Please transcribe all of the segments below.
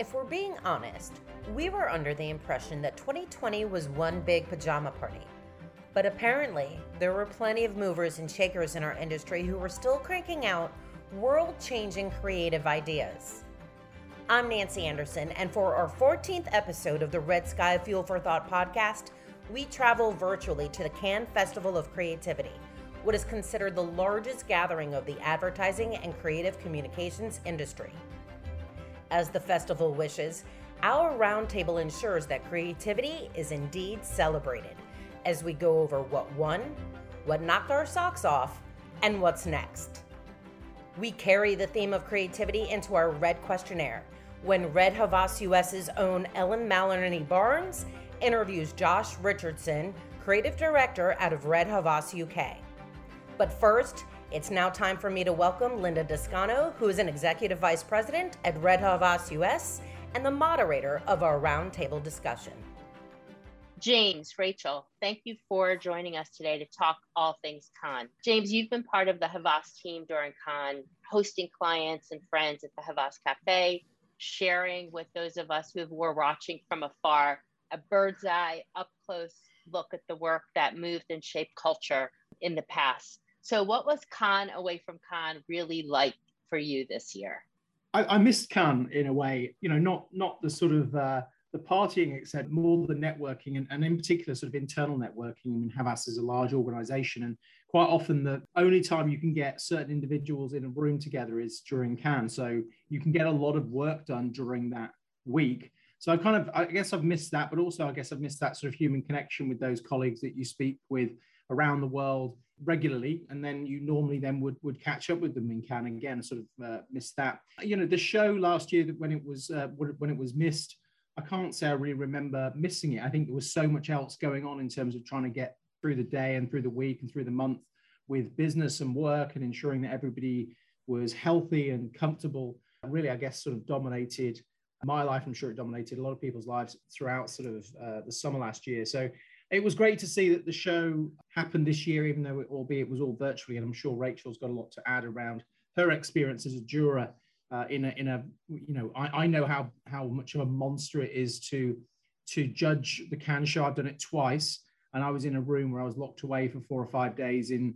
If we're being honest, we were under the impression that 2020 was one big pajama party. But apparently, there were plenty of movers and shakers in our industry who were still cranking out world changing creative ideas. I'm Nancy Anderson, and for our 14th episode of the Red Sky Fuel for Thought podcast, we travel virtually to the Cannes Festival of Creativity, what is considered the largest gathering of the advertising and creative communications industry. As the festival wishes, our roundtable ensures that creativity is indeed celebrated as we go over what won, what knocked our socks off, and what's next. We carry the theme of creativity into our Red Questionnaire when Red Havas US's own Ellen Maloney Barnes interviews Josh Richardson, creative director out of Red Havas UK. But first, it's now time for me to welcome Linda Descano, who is an executive vice president at Red Havas US and the moderator of our roundtable discussion. James, Rachel, thank you for joining us today to talk all things Cannes. James, you've been part of the Havas team during Cannes, hosting clients and friends at the Havas Cafe, sharing with those of us who were watching from afar a bird's eye, up close look at the work that moved and shaped culture in the past. So, what was Cannes away from Cannes really like for you this year? I, I missed Cannes in a way, you know, not not the sort of uh, the partying, except more the networking and, and in particular sort of internal networking. I mean, Havas is a large organization and quite often the only time you can get certain individuals in a room together is during Cannes. So you can get a lot of work done during that week. So I kind of, I guess I've missed that, but also I guess I've missed that sort of human connection with those colleagues that you speak with around the world regularly and then you normally then would would catch up with them in Cannes again sort of uh, missed that you know the show last year when it was uh, when it was missed I can't say I really remember missing it. I think there was so much else going on in terms of trying to get through the day and through the week and through the month with business and work and ensuring that everybody was healthy and comfortable. Really, I guess, sort of dominated my life. I'm sure it dominated a lot of people's lives throughout sort of uh, the summer last year. So it was great to see that the show happened this year, even though it, albeit it was all virtually. And I'm sure Rachel's got a lot to add around her experience as a juror uh, in a in a you know I, I know how how much of a monster it is to to judge the Cannes show. I've done it twice, and I was in a room where I was locked away for four or five days in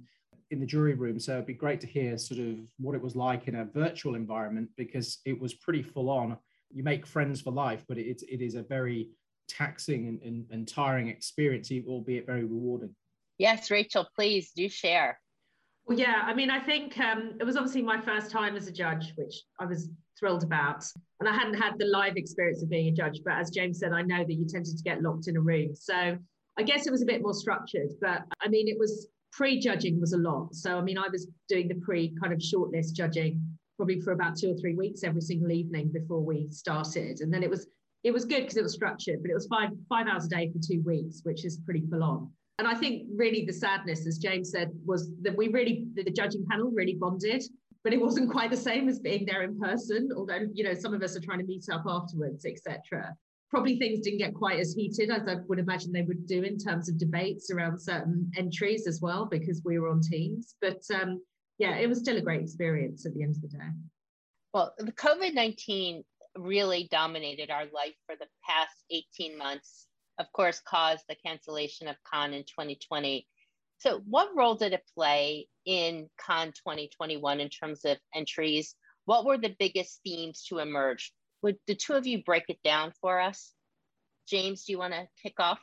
in the jury room. So it'd be great to hear sort of what it was like in a virtual environment because it was pretty full on. You make friends for life, but it, it is a very taxing and, and, and tiring experience, albeit very rewarding. Yes, Rachel, please do share. Well, yeah, I mean, I think um, it was obviously my first time as a judge, which I was thrilled about. And I hadn't had the live experience of being a judge, but as James said, I know that you tended to get locked in a room. So I guess it was a bit more structured, but I mean, it was pre-judging was a lot. So I mean, I was doing the pre kind of shortlist judging probably for about two or three weeks every single evening before we started, and then it was it was good because it was structured, but it was five five hours a day for two weeks, which is pretty full on. And I think really the sadness, as James said, was that we really, the judging panel really bonded, but it wasn't quite the same as being there in person, although, you know, some of us are trying to meet up afterwards, etc. Probably things didn't get quite as heated as I would imagine they would do in terms of debates around certain entries as well, because we were on teams. But um, yeah, it was still a great experience at the end of the day. Well, the COVID 19 really dominated our life for the past 18 months of course, caused the cancellation of Cannes in 2020. So, what role did it play in Cannes 2021 in terms of entries? What were the biggest themes to emerge? Would the two of you break it down for us? James, do you want to kick off?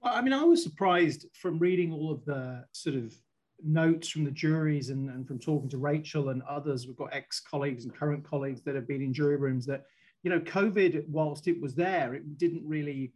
Well, I mean, I was surprised from reading all of the sort of notes from the juries and, and from talking to Rachel and others. We've got ex colleagues and current colleagues that have been in jury rooms that, you know, COVID, whilst it was there, it didn't really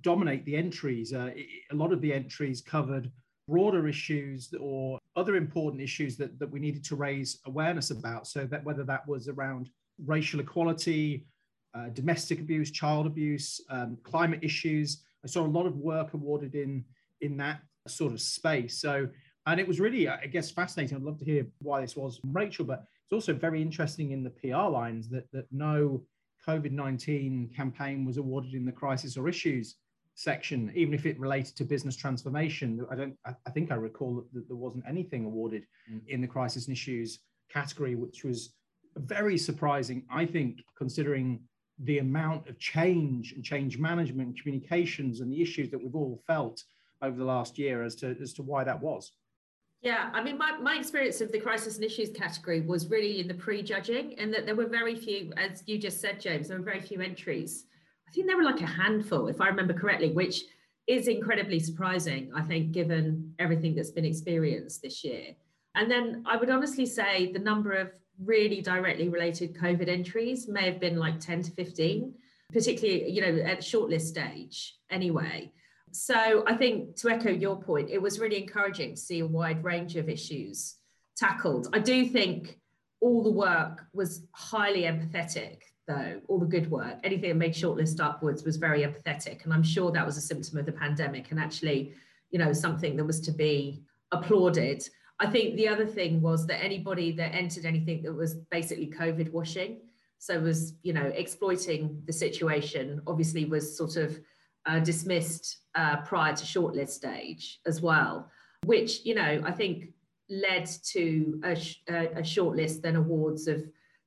dominate the entries. Uh, a lot of the entries covered broader issues or other important issues that, that we needed to raise awareness about. So that whether that was around racial equality, uh, domestic abuse, child abuse, um, climate issues. I saw a lot of work awarded in in that sort of space. So, and it was really, I guess, fascinating. I'd love to hear why this was Rachel, but it's also very interesting in the PR lines that that no COVID nineteen campaign was awarded in the crisis or issues section, even if it related to business transformation. I don't. I, I think I recall that, there wasn't anything awarded mm. in the crisis and issues category, which was very surprising. I think, considering the amount of change and change management and communications and the issues that we've all felt over the last year as to as to why that was. Yeah, I mean, my, my experience of the crisis and issues category was really in the pre-judging, and that there were very few, as you just said, James, there were very few entries. I think there were like a handful, if I remember correctly, which is incredibly surprising, I think, given everything that's been experienced this year. And then I would honestly say the number of really directly related COVID entries may have been like 10 to 15, particularly, you know, at the shortlist stage anyway. So I think to echo your point, it was really encouraging to see a wide range of issues tackled. I do think all the work was highly empathetic, though, all the good work, anything that made shortlist upwards was very empathetic. And I'm sure that was a symptom of the pandemic and actually, you know, something that was to be applauded. I think the other thing was that anybody that entered anything that was basically COVID washing, so was, you know, exploiting the situation, obviously was sort of uh, dismissed uh, prior to shortlist stage as well, which, you know, I think led to a, sh- a shortlist then awards of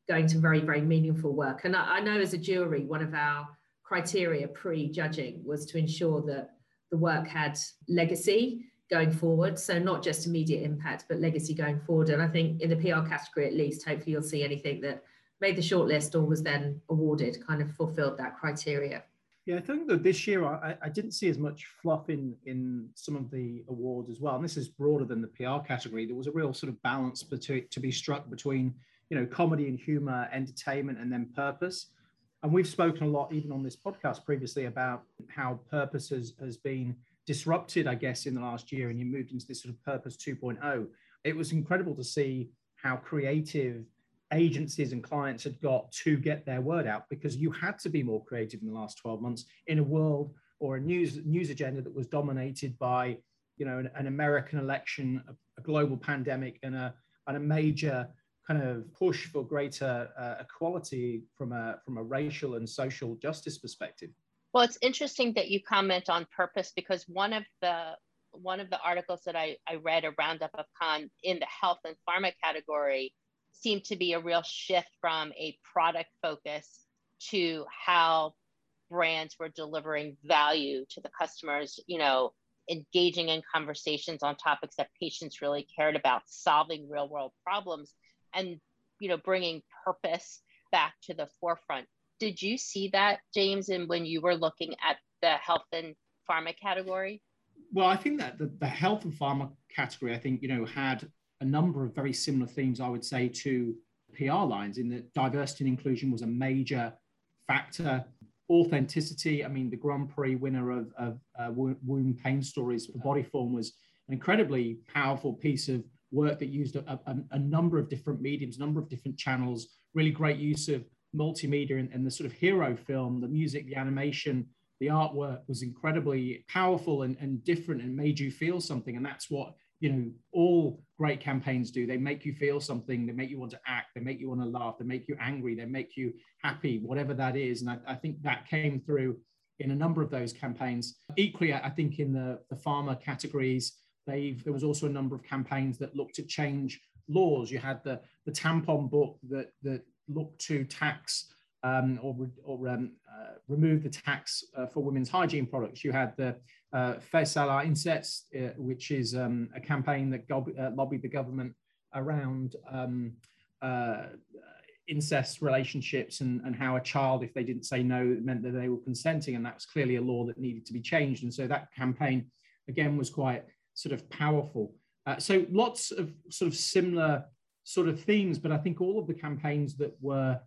going to very, very meaningful work. And I, I know as a jury, one of our criteria pre-judging was to ensure that the work had legacy going forward. So not just immediate impact, but legacy going forward. And I think in the PR category, at least, hopefully you'll see anything that made the shortlist or was then awarded kind of fulfilled that criteria. Yeah, I think that this year I, I, didn't see as much fluff in in some of the awards as well. And this is broader than the PR category. There was a real sort of balance between, to be struck between, you know, comedy and humor, entertainment, and then purpose. And we've spoken a lot, even on this podcast previously, about how purpose has, has been disrupted, I guess, in the last year, and you moved into this sort of purpose 2.0. It was incredible to see how creative agencies and clients had got to get their word out because you had to be more creative in the last 12 months in a world or a news news agenda that was dominated by you know an, an american election a, a, global pandemic and a and a major kind of push for greater uh, equality from a from a racial and social justice perspective. Well it's interesting that you comment on purpose because one of the one of the articles that I, I read a roundup of Cannes in the health and pharma category seemed to be a real shift from a product focus to how brands were delivering value to the customers, you know, engaging in conversations on topics that patients really cared about, solving real world problems, and, you know, bringing purpose back to the forefront. Did you see that, James, and when you were looking at the health and pharma category? Well, I think that the, the health and pharma category, I think, you know, had a number of very similar themes, I would say, to PR lines in that diversity and inclusion was a major factor. Authenticity, I mean, the Grand Prix winner of, of uh, Womb Pain Stories for Bodyform was an incredibly powerful piece of work that used a, a, a, number of different mediums, a number of different channels, really great use of multimedia and, and the sort of hero film, the music, the animation, the artwork was incredibly powerful and, and different and made you feel something. And that's what you know all great campaigns do. They make you feel something they make you want to act they make you want to laugh they make you angry they make you happy whatever that is. And i, I think that came through in a number of those campaigns. Equally i think in the, the pharma categories they've there was also a number of campaigns that looked to change laws. You had the the tampon book that that looked to tax um, or, or um, uh, remove the tax uh, for women's hygiene products. You had the uh, Face à l'inceste, uh, which is um, a campaign that uh, lobbied the government around um, uh, incest relationships and, and how a child, if they didn't say no, meant that they were consenting. And that was clearly a law that needed to be changed. And so that campaign, again, was quite sort of powerful. Uh, so lots of sort of similar sort of themes, but I think all of the campaigns that were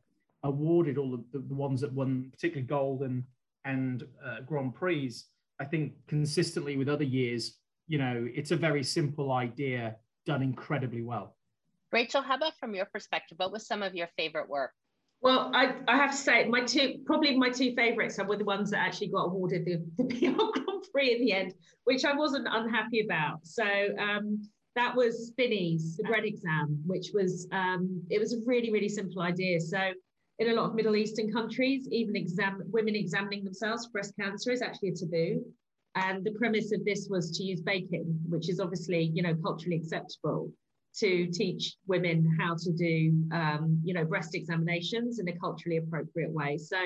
awarded all of the, the ones that won, particularly gold and and uh, Grand Prix. I think consistently with other years, you know, it's a very simple idea done incredibly well. Rachel, how about from your perspective? What was some of your favorite work? Well, I, I have to say my two probably my two favorites were the ones that actually got awarded the, the PR Grand Prix in the end, which I wasn't unhappy about. So um, that was Spinneys the bread exam, which was um, it was a really really simple idea. So in a lot of Middle Eastern countries, even exam- women examining themselves for breast cancer is actually a taboo. And the premise of this was to use baking, which is obviously, you know, culturally acceptable, to teach women how to do, um, you know, breast examinations in a culturally appropriate way. So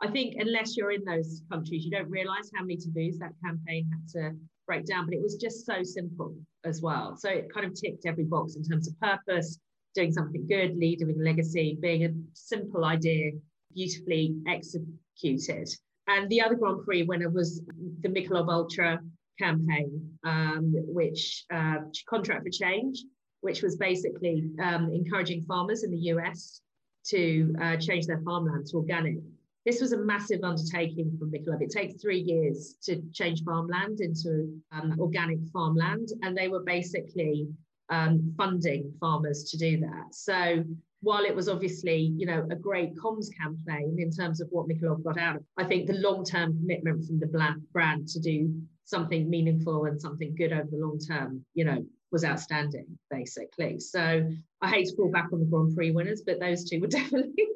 I think unless you're in those countries, you don't realize how many taboos that campaign had to break down. But it was just so simple as well. So it kind of ticked every box in terms of purpose, doing something good, leading legacy, being a simple idea, beautifully executed. And the other Grand Prix winner was the Michelob Ultra campaign, um, which uh, Contract for Change, which was basically um, encouraging farmers in the US to uh, change their farmland to organic. This was a massive undertaking for Michelob. It takes three years to change farmland into um, organic farmland, and they were basically um, funding farmers to do that. So while it was obviously, you know, a great comms campaign in terms of what Michelob got out of, I think the long-term commitment from the brand to do something meaningful and something good over the long term, you know, was outstanding, basically. So I hate to fall back on the Grand Prix winners, but those two were definitely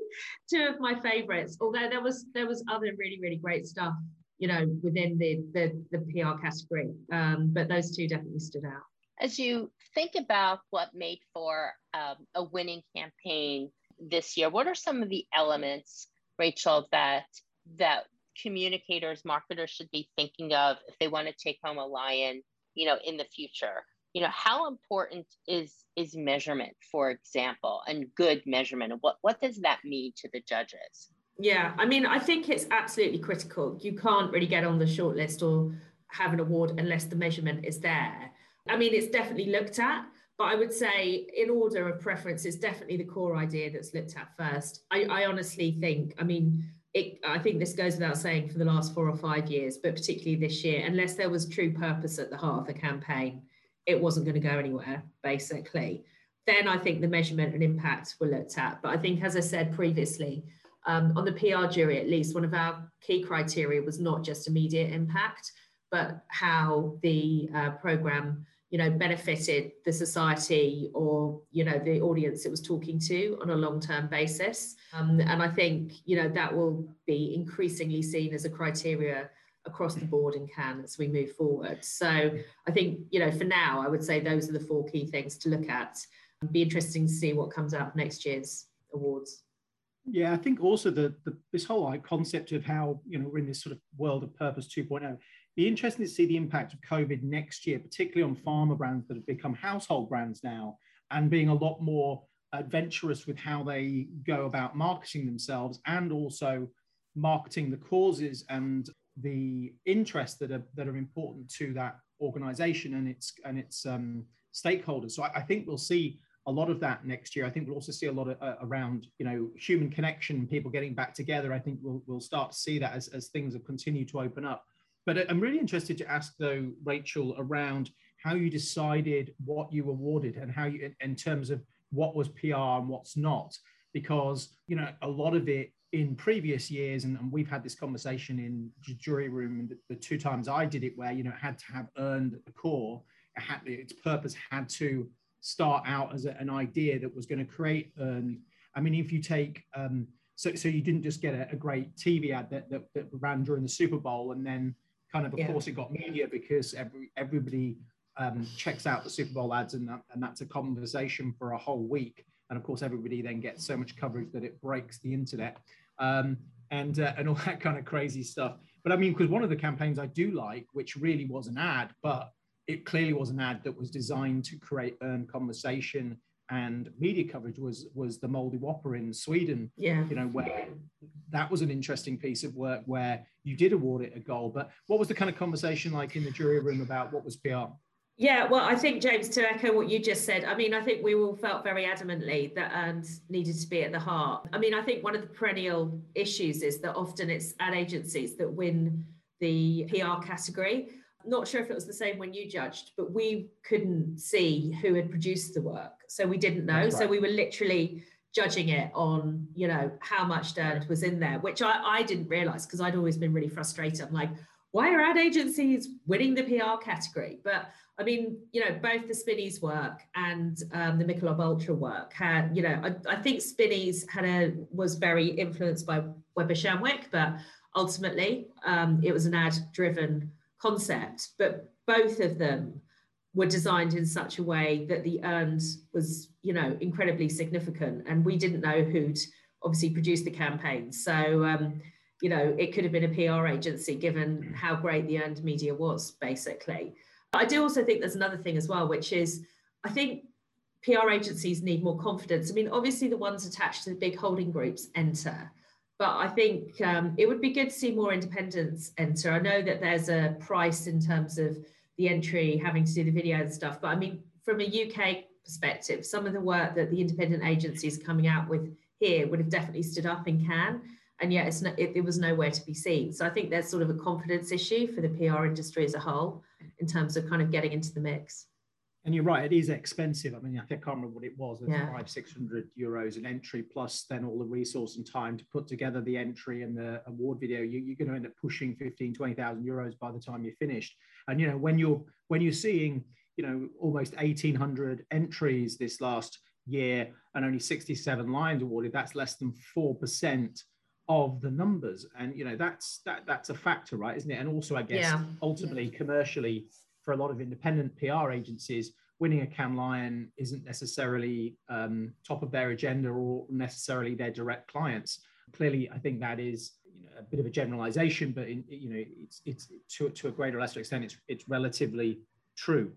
two of my favourites. Although there was there was other really really great stuff, you know, within the the, the PR category, um, but those two definitely stood out. As you think about what made for um, a winning campaign this year, what are some of the elements, Rachel, that that communicators, marketers should be thinking of if they want to take home a lion, you know, in the future? You know, how important is is measurement, for example, and good measurement? What what does that mean to the judges? Yeah, I mean, I think it's absolutely critical. You can't really get on the shortlist or have an award unless the measurement is there. I mean, it's definitely looked at, but I would say, in order of preference, it's definitely the core idea that's looked at first. I, I honestly think, I mean, it, I think this goes without saying for the last four or five years, but particularly this year, unless there was true purpose at the heart of the campaign, it wasn't going to go anywhere, basically. Then I think the measurement and impact were looked at. But I think, as I said previously, um, on the PR jury, at least, one of our key criteria was not just immediate impact, but how the uh, program you know benefited the society or you know the audience it was talking to on a long-term basis. Um, and i think you know that will be increasingly seen as a criteria across the board in Cannes as we move forward. So i think you know for now i would say those are the four key things to look at. It'd be interesting to see what comes out next year's awards. Yeah, I think also the, the this whole like, concept of how you know we're in this sort of world of purpose 2.0 be interesting to see the impact of COVID next year, particularly on pharma brands that have become household brands now and being a lot more adventurous with how they go about marketing themselves and also marketing the causes and the interests that are that are important to that organization and its and its um, stakeholders. So I, I, think we'll see a lot of that next year. I think we'll also see a lot of, uh, around you know human connection, people getting back together. I think we'll we'll start to see that as as things have continued to open up. But I'm really interested to ask though, Rachel, around how you decided what you awarded and how you, in terms of what was PR and what's not, because you know a lot of it in previous years, and, and we've had this conversation in jury room the, the, two times I did it, where you know it had to have earned at the core, it had its purpose had to start out as a, an idea that was going to create earned. I mean, if you take um, so, so you didn't just get a, a great TV ad that, that, that ran during the Super Bowl and then kind of, of yeah. course, it got media because every everybody um, checks out the Super Bowl ads, and that, and that's a conversation for a whole week. And of course, everybody then gets so much coverage that it breaks the internet, um, and uh, and all that kind of crazy stuff. But I mean, because one of the campaigns I do like, which really was an ad, but it clearly was an ad that was designed to create earned conversation and media coverage was was the Moldy Whopper in Sweden. Yeah. You know, where that was an interesting piece of work where you did award it a goal. But what was the kind of conversation like in the jury room about what was PR? Yeah, well, I think James, to echo what you just said, I mean, I think we all felt very adamantly that earned needed to be at the heart. I mean, I think one of the perennial issues is that often it's ad agencies that win the PR category not sure if it was the same when you judged, but we couldn't see who had produced the work. So we didn't know. Right. So we were literally judging it on, you know, how much dirt was in there, which I, I didn't realize because I'd always been really frustrated. I'm like, why are ad agencies winning the PR category? But I mean, you know, both the Spinneys work and um, the Michelob Ultra work had, you know, I, I think Spinneys had a was very influenced by Weber Shandwick, but ultimately um, it was an ad driven concept, but both of them were designed in such a way that the earned was, you know, incredibly significant. And we didn't know who'd obviously produced the campaign. So, um, you know, it could have been a PR agency given how great the earned media was, basically. I do also think there's another thing as well, which is I think PR agencies need more confidence. I mean, obviously, the ones attached to the big holding groups enter, but I think um, it would be good to see more independents enter. I know that there's a price in terms of the entry having to do the video and stuff, but I mean, from a UK perspective, some of the work that the independent agencies coming out with here would have definitely stood up in Cannes and yet it's no, it, it was nowhere to be seen. So I think there's sort of a confidence issue for the PR industry as a whole in terms of kind of getting into the mix. And you're right, it is expensive. I mean, I think I can't remember what it was. It's yeah. five, six hundred euros an entry, plus then all the resource and time to put together the entry and the award video. You, are going to end up pushing 15, 20,000 euros by the time you're finished. And you know, when you're when you're seeing, you know, almost 1,800 entries this last year and only 67 lines awarded, that's less than four percent of the numbers and you know that's that that's a factor right isn't it and also i guess yeah. ultimately yeah. commercially for a lot of independent pr agencies winning a Cannes Lion isn't necessarily um, top of their agenda or necessarily their direct clients. Clearly i think that is you know, a bit of a generalization but in, you know it's it's to, to a greater or lesser extent it's it's relatively true.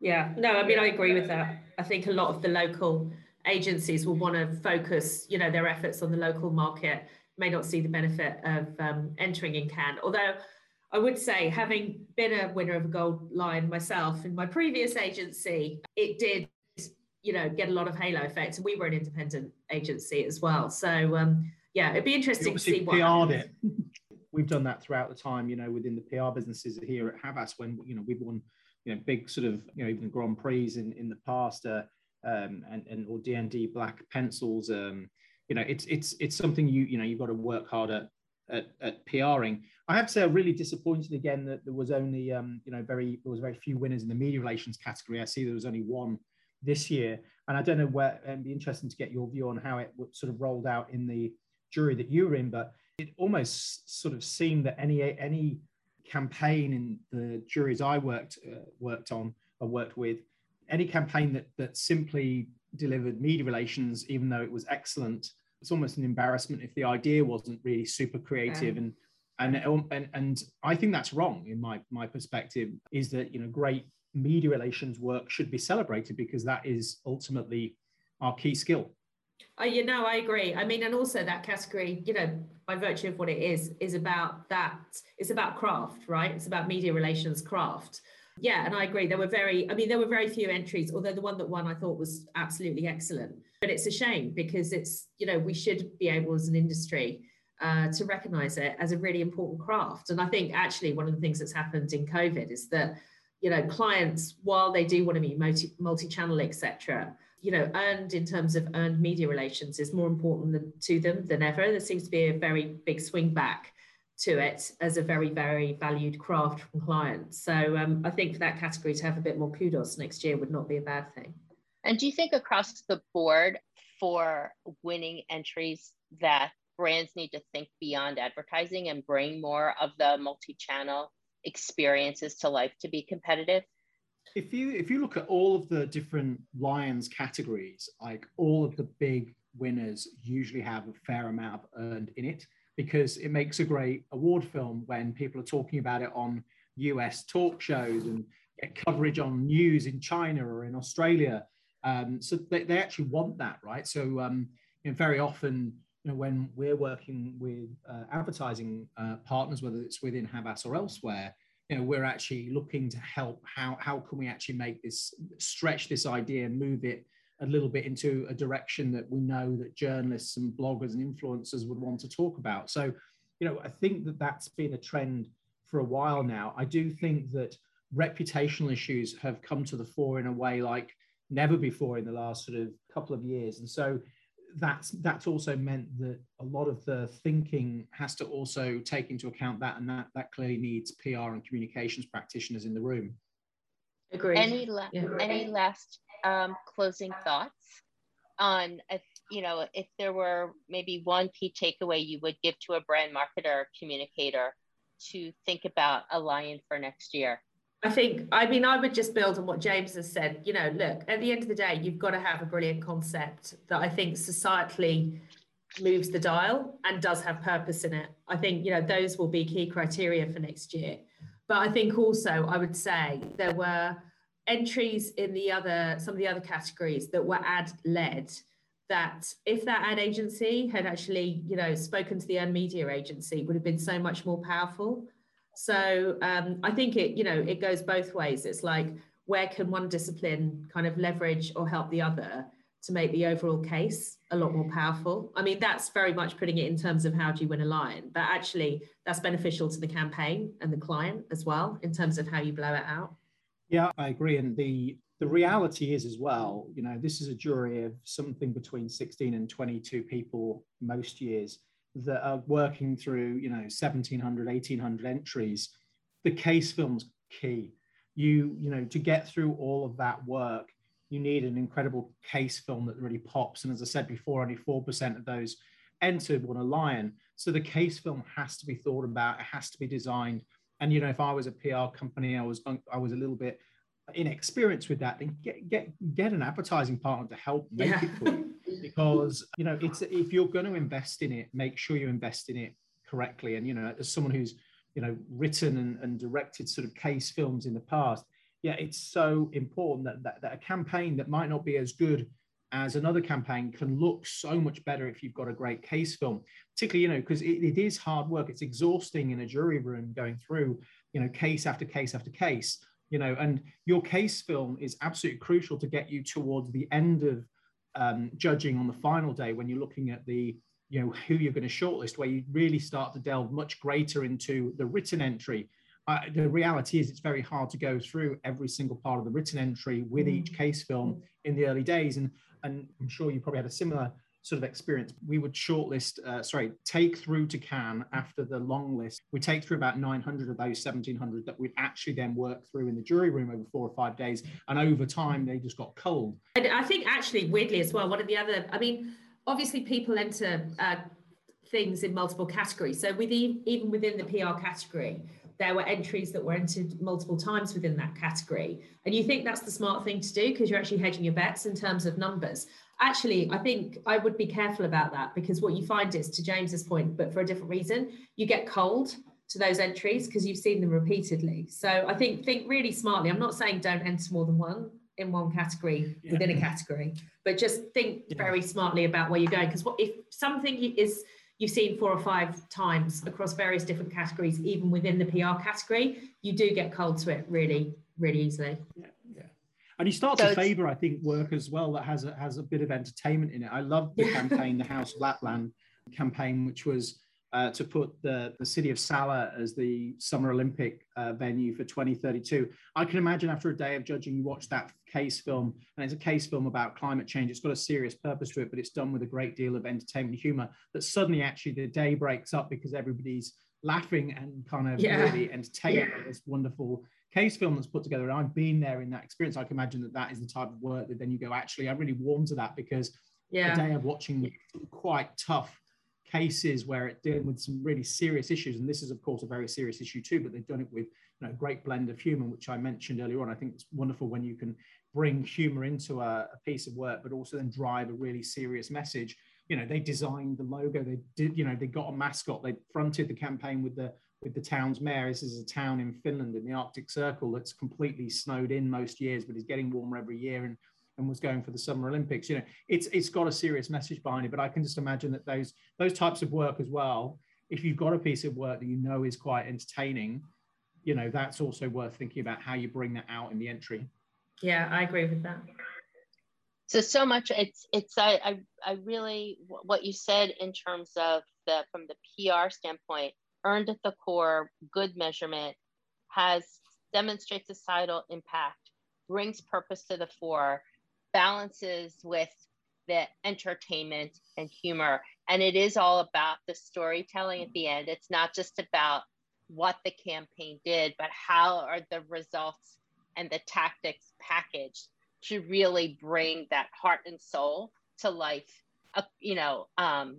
Yeah. No i mean i agree with that. I think a lot of the local agencies will want to focus you know their efforts on the local market may not see the benefit of um, entering in Cannes. Although I would say, having been a winner of a gold lion myself in my previous agency, it did, you know, get a lot of halo effect. And we were an independent agency as well. So um, yeah, it'd be interesting to see what PR'd it. We've done that throughout the time, you know, within the PR businesses here at Havas when you know we've won, you know, big sort of you know even Grand Prix in in the past, uh, um, and and or D&AD black pencils. Um, you know, it's it's it's something you you know you've got to work hard at at, at PRing. I have to say, I'm really disappointed again that there was only um, you know very there was very few winners in the media relations category. I see there was only one this year, and I don't know where. And be interesting to get your view on how it sort of rolled out in the jury that you were in, but it almost sort of seemed that any any campaign in the juries I worked uh, worked on or worked with, any campaign that that simply delivered media relations, even though it was excellent, it's almost an embarrassment if the idea wasn't really super creative and and um, and and I think that's wrong in my my perspective is that you know great media relations work should be celebrated because that is ultimately our key skill. Uh, oh, you know, I agree. I mean, and also that category, you know, by virtue of what it is, is about that. It's about craft, right? It's about media relations craft. Yeah, and I agree. There were very, I mean, there were very few entries, although the one that won I thought was absolutely excellent. But it's a shame because it's, you know, we should be able as an industry uh, to recognize it as a really important craft. And I think actually one of the things that's happened in COVID is that, you know, clients, while they do want to be multi, multi-channel, etc., you know, earned in terms of earned media relations is more important than, to them than ever. There seems to be a very big swing back to it as a very, very valued craft from clients. So um, I think for that category to have a bit more kudos next year would not be a bad thing. And do you think across the board for winning entries that brands need to think beyond advertising and bring more of the multi-channel experiences to life to be competitive? If you if you look at all of the different Lions categories, like all of the big winners usually have a fair amount of earned in it because it makes a great award film when people are talking about it on US talk shows and get coverage on news in China or in Australia. Um, so they, they actually want that, right? So um, you know, very often, you know, when we're working with uh, advertising uh, partners, whether it's within Havas or elsewhere, you know, we're actually looking to help. How how can we actually make this stretch this idea, and move it a little bit into a direction that we know that journalists and bloggers and influencers would want to talk about. So, you know, I think that that's been a trend for a while now. I do think that reputational issues have come to the fore in a way like never before in the last sort of couple of years. And so that's that's also meant that a lot of the thinking has to also take into account that and that that clearly needs PR and communications practitioners in the room. Agreed. Any la- yeah. any last um, closing thoughts on if you know if there were maybe one key takeaway you would give to a brand marketer communicator to think about a lion for next year I think, I mean, I would just build on what James has said. You know, look, at the end of the day, you've got to have a brilliant concept that I think societally moves the dial and does have purpose in it. I think, you know, those will be key criteria for next year. But I think also I would say there were entries in the other some of the other categories that were ad led that if that ad agency had actually you know spoken to the earned media agency would have been so much more powerful so um, i think it you know it goes both ways. It's like where can one discipline kind of leverage or help the other to make the overall case a lot more powerful? I mean that's very much putting it in terms of how do you win a lion but actually that's beneficial to the campaign and the client as well in terms of how you blow it out. Yeah, I agree. And the the reality is as well, you know, this is a jury of something between 16 and 22 people most years that are working through, you know, 1700, 1800 entries. The case film's key. You, you know, to get through all of that work, you need an incredible case film that really pops. And as I said before, only 4% of those entered won a lion. So the case film has to be thought about, it has to be designed and you know, if I was a PR company, I was I was a little bit inexperienced with that, then get get get an advertising partner to help make yeah. it for you. Because you know, it's if you're going to invest in it, make sure you invest in it correctly. And you know, as someone who's you know written and, and directed sort of case films in the past, yeah, it's so important that, that, that a campaign that might not be as good as another campaign can look so much better if you've got a great case film particularly you know because it, it is hard work it's exhausting in a jury room going through you know case after case after case you know and your case film is absolutely crucial to get you towards the end of um, judging on the final day when you're looking at the you know who you're going to shortlist where you really start to delve much greater into the written entry uh, the reality is it's very hard to go through every single part of the written entry with mm. each case film in the early days and and I'm sure you probably had a similar sort of experience. We would shortlist, uh, sorry, take through to Cannes after the long list. We take through about 900 of those 1700 that we'd actually then work through in the jury room over four or five days. And over time, they just got cold. And I think actually, weirdly as well, one of the other, I mean, obviously people enter uh, things in multiple categories. So within, even within the PR category, there were entries that were entered multiple times within that category. And you think that's the smart thing to do because you're actually hedging your bets in terms of numbers. Actually, I think I would be careful about that because what you find is, to James's point, but for a different reason, you get cold to those entries because you've seen them repeatedly. So I think think really smartly. I'm not saying don't enter more than one in one category yeah. within a category, but just think yeah. very smartly about where you're going. Because what if something is you've seen four or five times across various different categories, even within the PR category, you do get cold to it really, really easily. Yeah, yeah. And you start so to favour, I think, work as well that has a, has a bit of entertainment in it. I love the campaign, the House of Lapland campaign, which was uh, to put the, the city of Salla as the Summer Olympic uh, venue for 2032. I can imagine after a day of judging, you watch that case film, and it's a case film about climate change. It's got a serious purpose to it, but it's done with a great deal of entertainment and humor. That suddenly, actually, the day breaks up because everybody's laughing and kind of yeah. really entertained yeah. this wonderful case film that's put together. And I've been there in that experience. I can imagine that that is the type of work that then you go, actually, I really warm to that because yeah. a day of watching quite tough cases where it dealing mm. with some really serious issues, and this is of course a very serious issue too, but they've done it with you know, a great blend of humour, which I mentioned earlier on. I think it's wonderful when you can bring humour into a, a, piece of work, but also then drive a really serious message. You know, they designed the logo, they did, you know, they got a mascot, they fronted the campaign with the with the town's mayor. This is a town in Finland in the Arctic Circle that's completely snowed in most years, but is getting warmer every year. And and was going for the Summer Olympics. You know, it's it's got a serious message behind it. But I can just imagine that those those types of work as well. If you've got a piece of work that you know is quite entertaining, you know that's also worth thinking about how you bring that out in the entry. Yeah, I agree with that. So so much. It's it's I I, I really what you said in terms of the from the PR standpoint, earned at the core, good measurement, has demonstrates societal impact, brings purpose to the fore, balances with the entertainment and humor. And it is all about the storytelling at the end. It's not just about what the campaign did, but how are the results and the tactics packaged to really bring that heart and soul to life, uh, you know, um,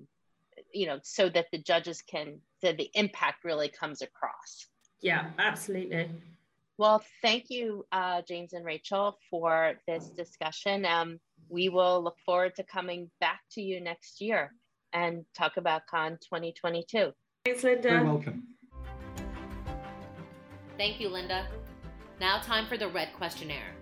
you know, so that the judges can, the impact really comes across. Yeah, absolutely. Well, thank you, uh, James and Rachel, for this discussion. Um, we will look forward to coming back to you next year. and talk about Cannes 2022. Thanks, Linda. You're welcome. Thank you, Linda. Now, time for the Red Questionnaire.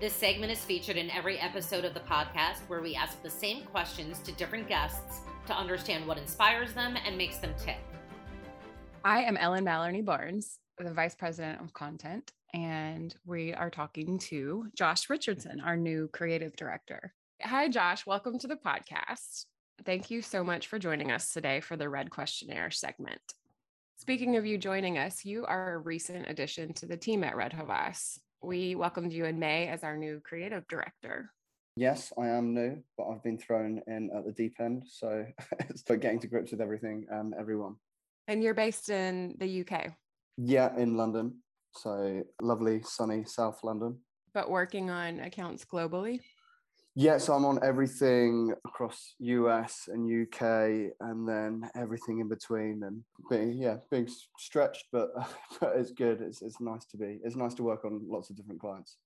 This segment is featured in every episode of the podcast where we ask the same questions to different guests to understand what inspires them and makes them tick. I am Ellen Maloney Barnes, the Vice President of Content, and we are talking to Josh Richardson, our new creative director. Hi, Josh. Welcome to the podcast. Thank you so much for joining us today for the Red Questionnaire segment. Speaking of you joining us, you are a recent addition to the team at Red Havas. We welcomed you in May as our new creative director. Yes, I am new, but I've been thrown in at the deep end. So it's getting to grips with everything and everyone. And you're based in the UK? Yeah, in London. So lovely, sunny South London. But working on accounts globally? Yeah, so I'm on everything across US and UK and then everything in between and being yeah, being stretched, but, but it's good. It's, it's nice to be. It's nice to work on lots of different clients.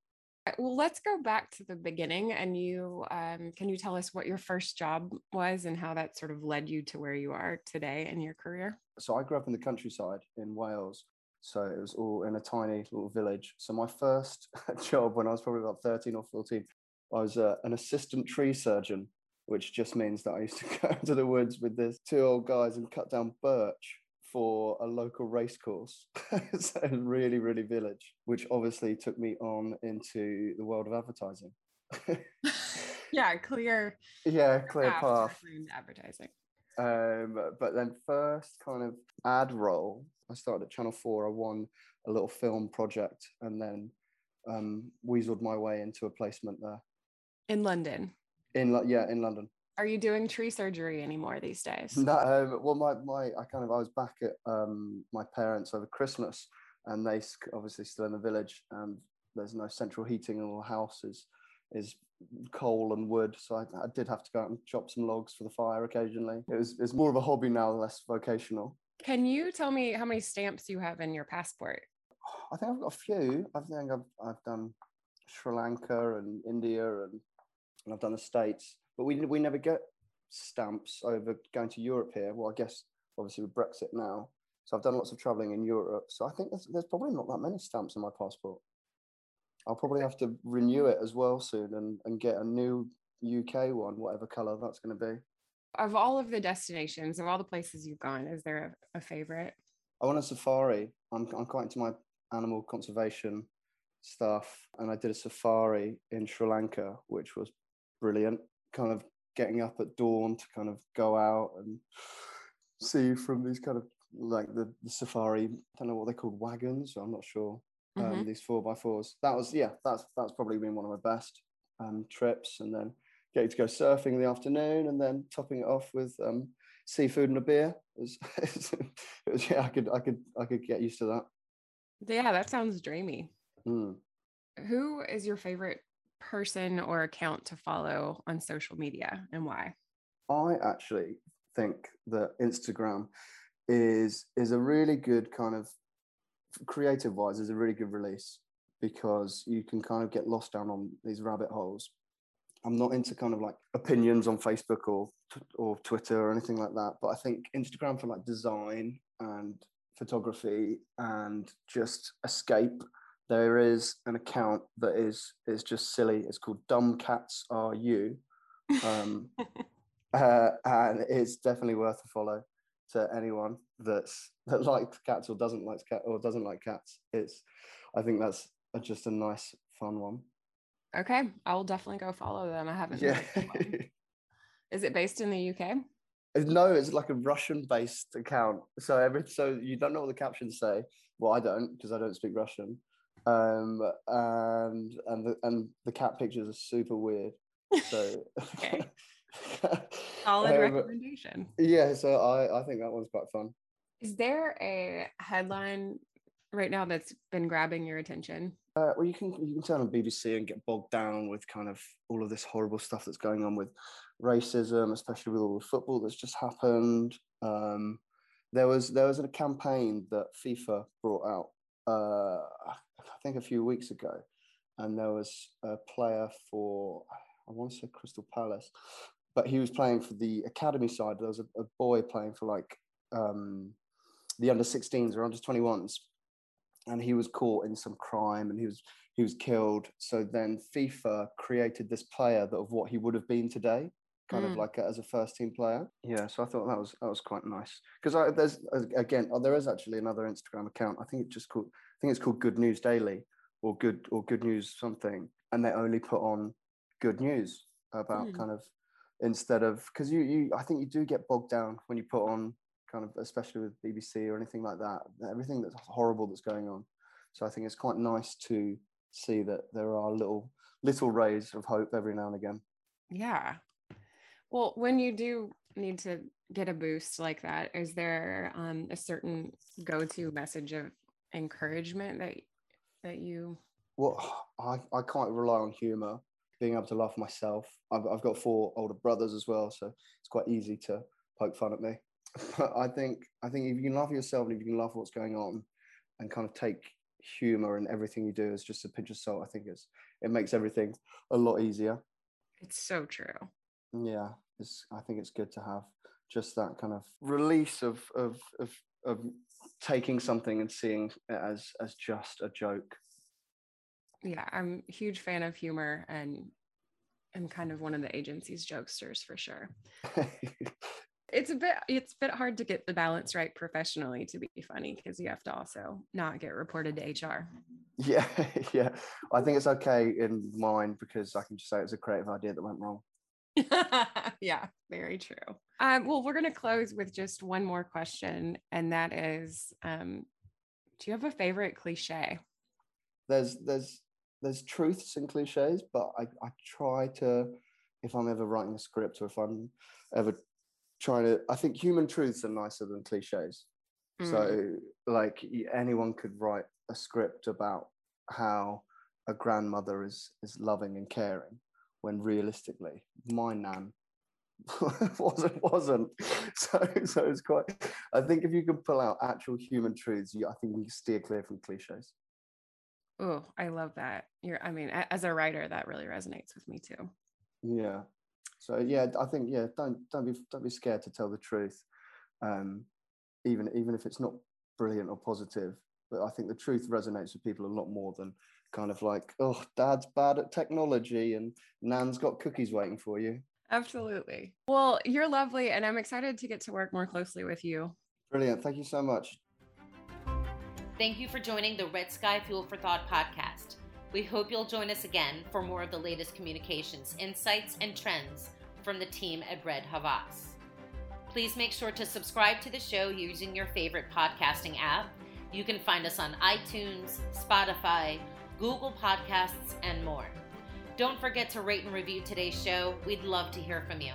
Well, let's go back to the beginning and you um, can you tell us what your first job was and how that sort of led you to where you are today in your career? So I grew up in the countryside in Wales. So it was all in a tiny little village. So my first job when I was probably about 13 or 14 I was uh, an assistant tree surgeon, which just means that I used to go into the woods with these two old guys and cut down birch for a local race course. so really, really village, which obviously took me on into the world of advertising. yeah, clear. Yeah, clear path. Advertising. Um, but then first kind of ad role, I started at Channel 4. I won a little film project and then um, weaseled my way into a placement there. In London. In yeah, in London. Are you doing tree surgery anymore these days? No, um, well, my my I kind of I was back at um, my parents over Christmas, and they obviously still in the village, and there's no central heating in all the house is coal and wood. So I, I, did have to go out and chop some logs for the fire occasionally. It was it's more of a hobby now, less vocational. Can you tell me how many stamps you have in your passport? I think I've got a few. I think I've I've done Sri Lanka and India and and I've done the States, but we we never get stamps over going to Europe here. Well, I guess obviously with Brexit now. So I've done lots of traveling in Europe. So I think there's, there's probably not that many stamps in my passport. I'll probably have to renew it as well soon and, and get a new UK one, whatever color that's going to be. Of all of the destinations, of all the places you've gone, is there a, a favorite? I went on safari. I'm, I'm quite into my animal conservation stuff. And I did a safari in Sri Lanka, which was brilliant. Kind of getting up at dawn to kind of go out and see from these kind of like the, the safari. I don't know what they're called, wagons. I'm not sure. Um, mm-hmm. These four by fours. That was yeah. That's that's probably been one of my best um, trips. And then getting to go surfing in the afternoon, and then topping it off with um, seafood and a beer. It was, it was, yeah. I could I could I could get used to that. Yeah, that sounds dreamy. Mm. Who is your favorite person or account to follow on social media and why? I actually think that Instagram is is a really good kind of creative wise is a really good release because you can kind of get lost down on these rabbit holes. I'm not into kind of like opinions on Facebook or or Twitter or anything like that, but I think Instagram for like design and photography and just escape there is an account that is is just silly. It's called Dumb Cats Are You, um, uh, and it's definitely worth a follow to anyone that's that likes cats or doesn't like cat or doesn't like cats. It's I think that's a, just a nice fun one. Okay, I will definitely go follow them. I haven't. Yeah. is it based in the UK? No, it's like a Russian-based account. So every so you don't know what the captions say. Well, I don't because I don't speak Russian um, and and the, and the cat pictures are super weird. So, solid um, recommendation. Yeah, so I I think that one's quite fun. Is there a headline right now that's been grabbing your attention? Uh, well, you can you can turn on BBC and get bogged down with kind of all of this horrible stuff that's going on with racism, especially with all the football that's just happened. Um, there was there was a campaign that FIFA brought out uh, I think a few weeks ago, and there was a player for I want to say Crystal Palace, but he was playing for the academy side. There was a, a boy playing for like um, the under 16s or under 21s, and he was caught in some crime and he was he was killed. So then FIFA created this player that of what he would have been today, kind mm. of like a, as a first team player. Yeah, so I thought that was that was quite nice because there's again oh, there is actually another Instagram account. I think it's just called I think it's called Good News Daily or Good or Good News something, and they only put on good news about mm. kind of instead of because you you I think you do get bogged down when you put on kind of especially with BBC or anything like that everything that's horrible that's going on. So I think it's quite nice to see that there are little little rays of hope every now and again. Yeah. Well, when you do need to get a boost like that, is there um, a certain go-to message of encouragement that that you? Well, I, I can't rely on humor being able to laugh myself. I've, I've got four older brothers as well, so it's quite easy to poke fun at me. But I think I think if you can laugh at yourself and if you can laugh at what's going on, and kind of take humor and everything you do as just a pinch of salt, I think it's it makes everything a lot easier. It's so true. Yeah, it's I think it's good to have just that kind of release of of of, of taking something and seeing it as as just a joke yeah, I'm a huge fan of humor and I'm kind of one of the agency's jokesters for sure. it's a bit it's a bit hard to get the balance right professionally to be funny because you have to also not get reported to HR. Yeah, yeah. I think it's okay in mine because I can just say it was a creative idea that went wrong. yeah, very true. Um, well, we're going to close with just one more question, and that is, um, do you have a favorite cliche? There's there's there's truths in cliches, but I, I try to, if I'm ever writing a script or if I'm ever trying to, I think human truths are nicer than cliches. Mm. So, like, anyone could write a script about how a grandmother is is loving and caring, when realistically, my nan wasn't wasn't. So, so it's quite. I think if you can pull out actual human truths, you, I think we steer clear from cliches. Oh, I love that. You're, I mean, as a writer, that really resonates with me too. Yeah. So yeah, I think yeah, don't don't be don't be scared to tell the truth, um, even even if it's not brilliant or positive. But I think the truth resonates with people a lot more than kind of like, oh, dad's bad at technology and Nan's got cookies waiting for you. Absolutely. Well, you're lovely, and I'm excited to get to work more closely with you. Brilliant. Thank you so much. Thank you for joining the Red Sky Fuel for Thought podcast. We hope you'll join us again for more of the latest communications, insights, and trends from the team at Red Havas. Please make sure to subscribe to the show using your favorite podcasting app. You can find us on iTunes, Spotify, Google Podcasts, and more. Don't forget to rate and review today's show. We'd love to hear from you.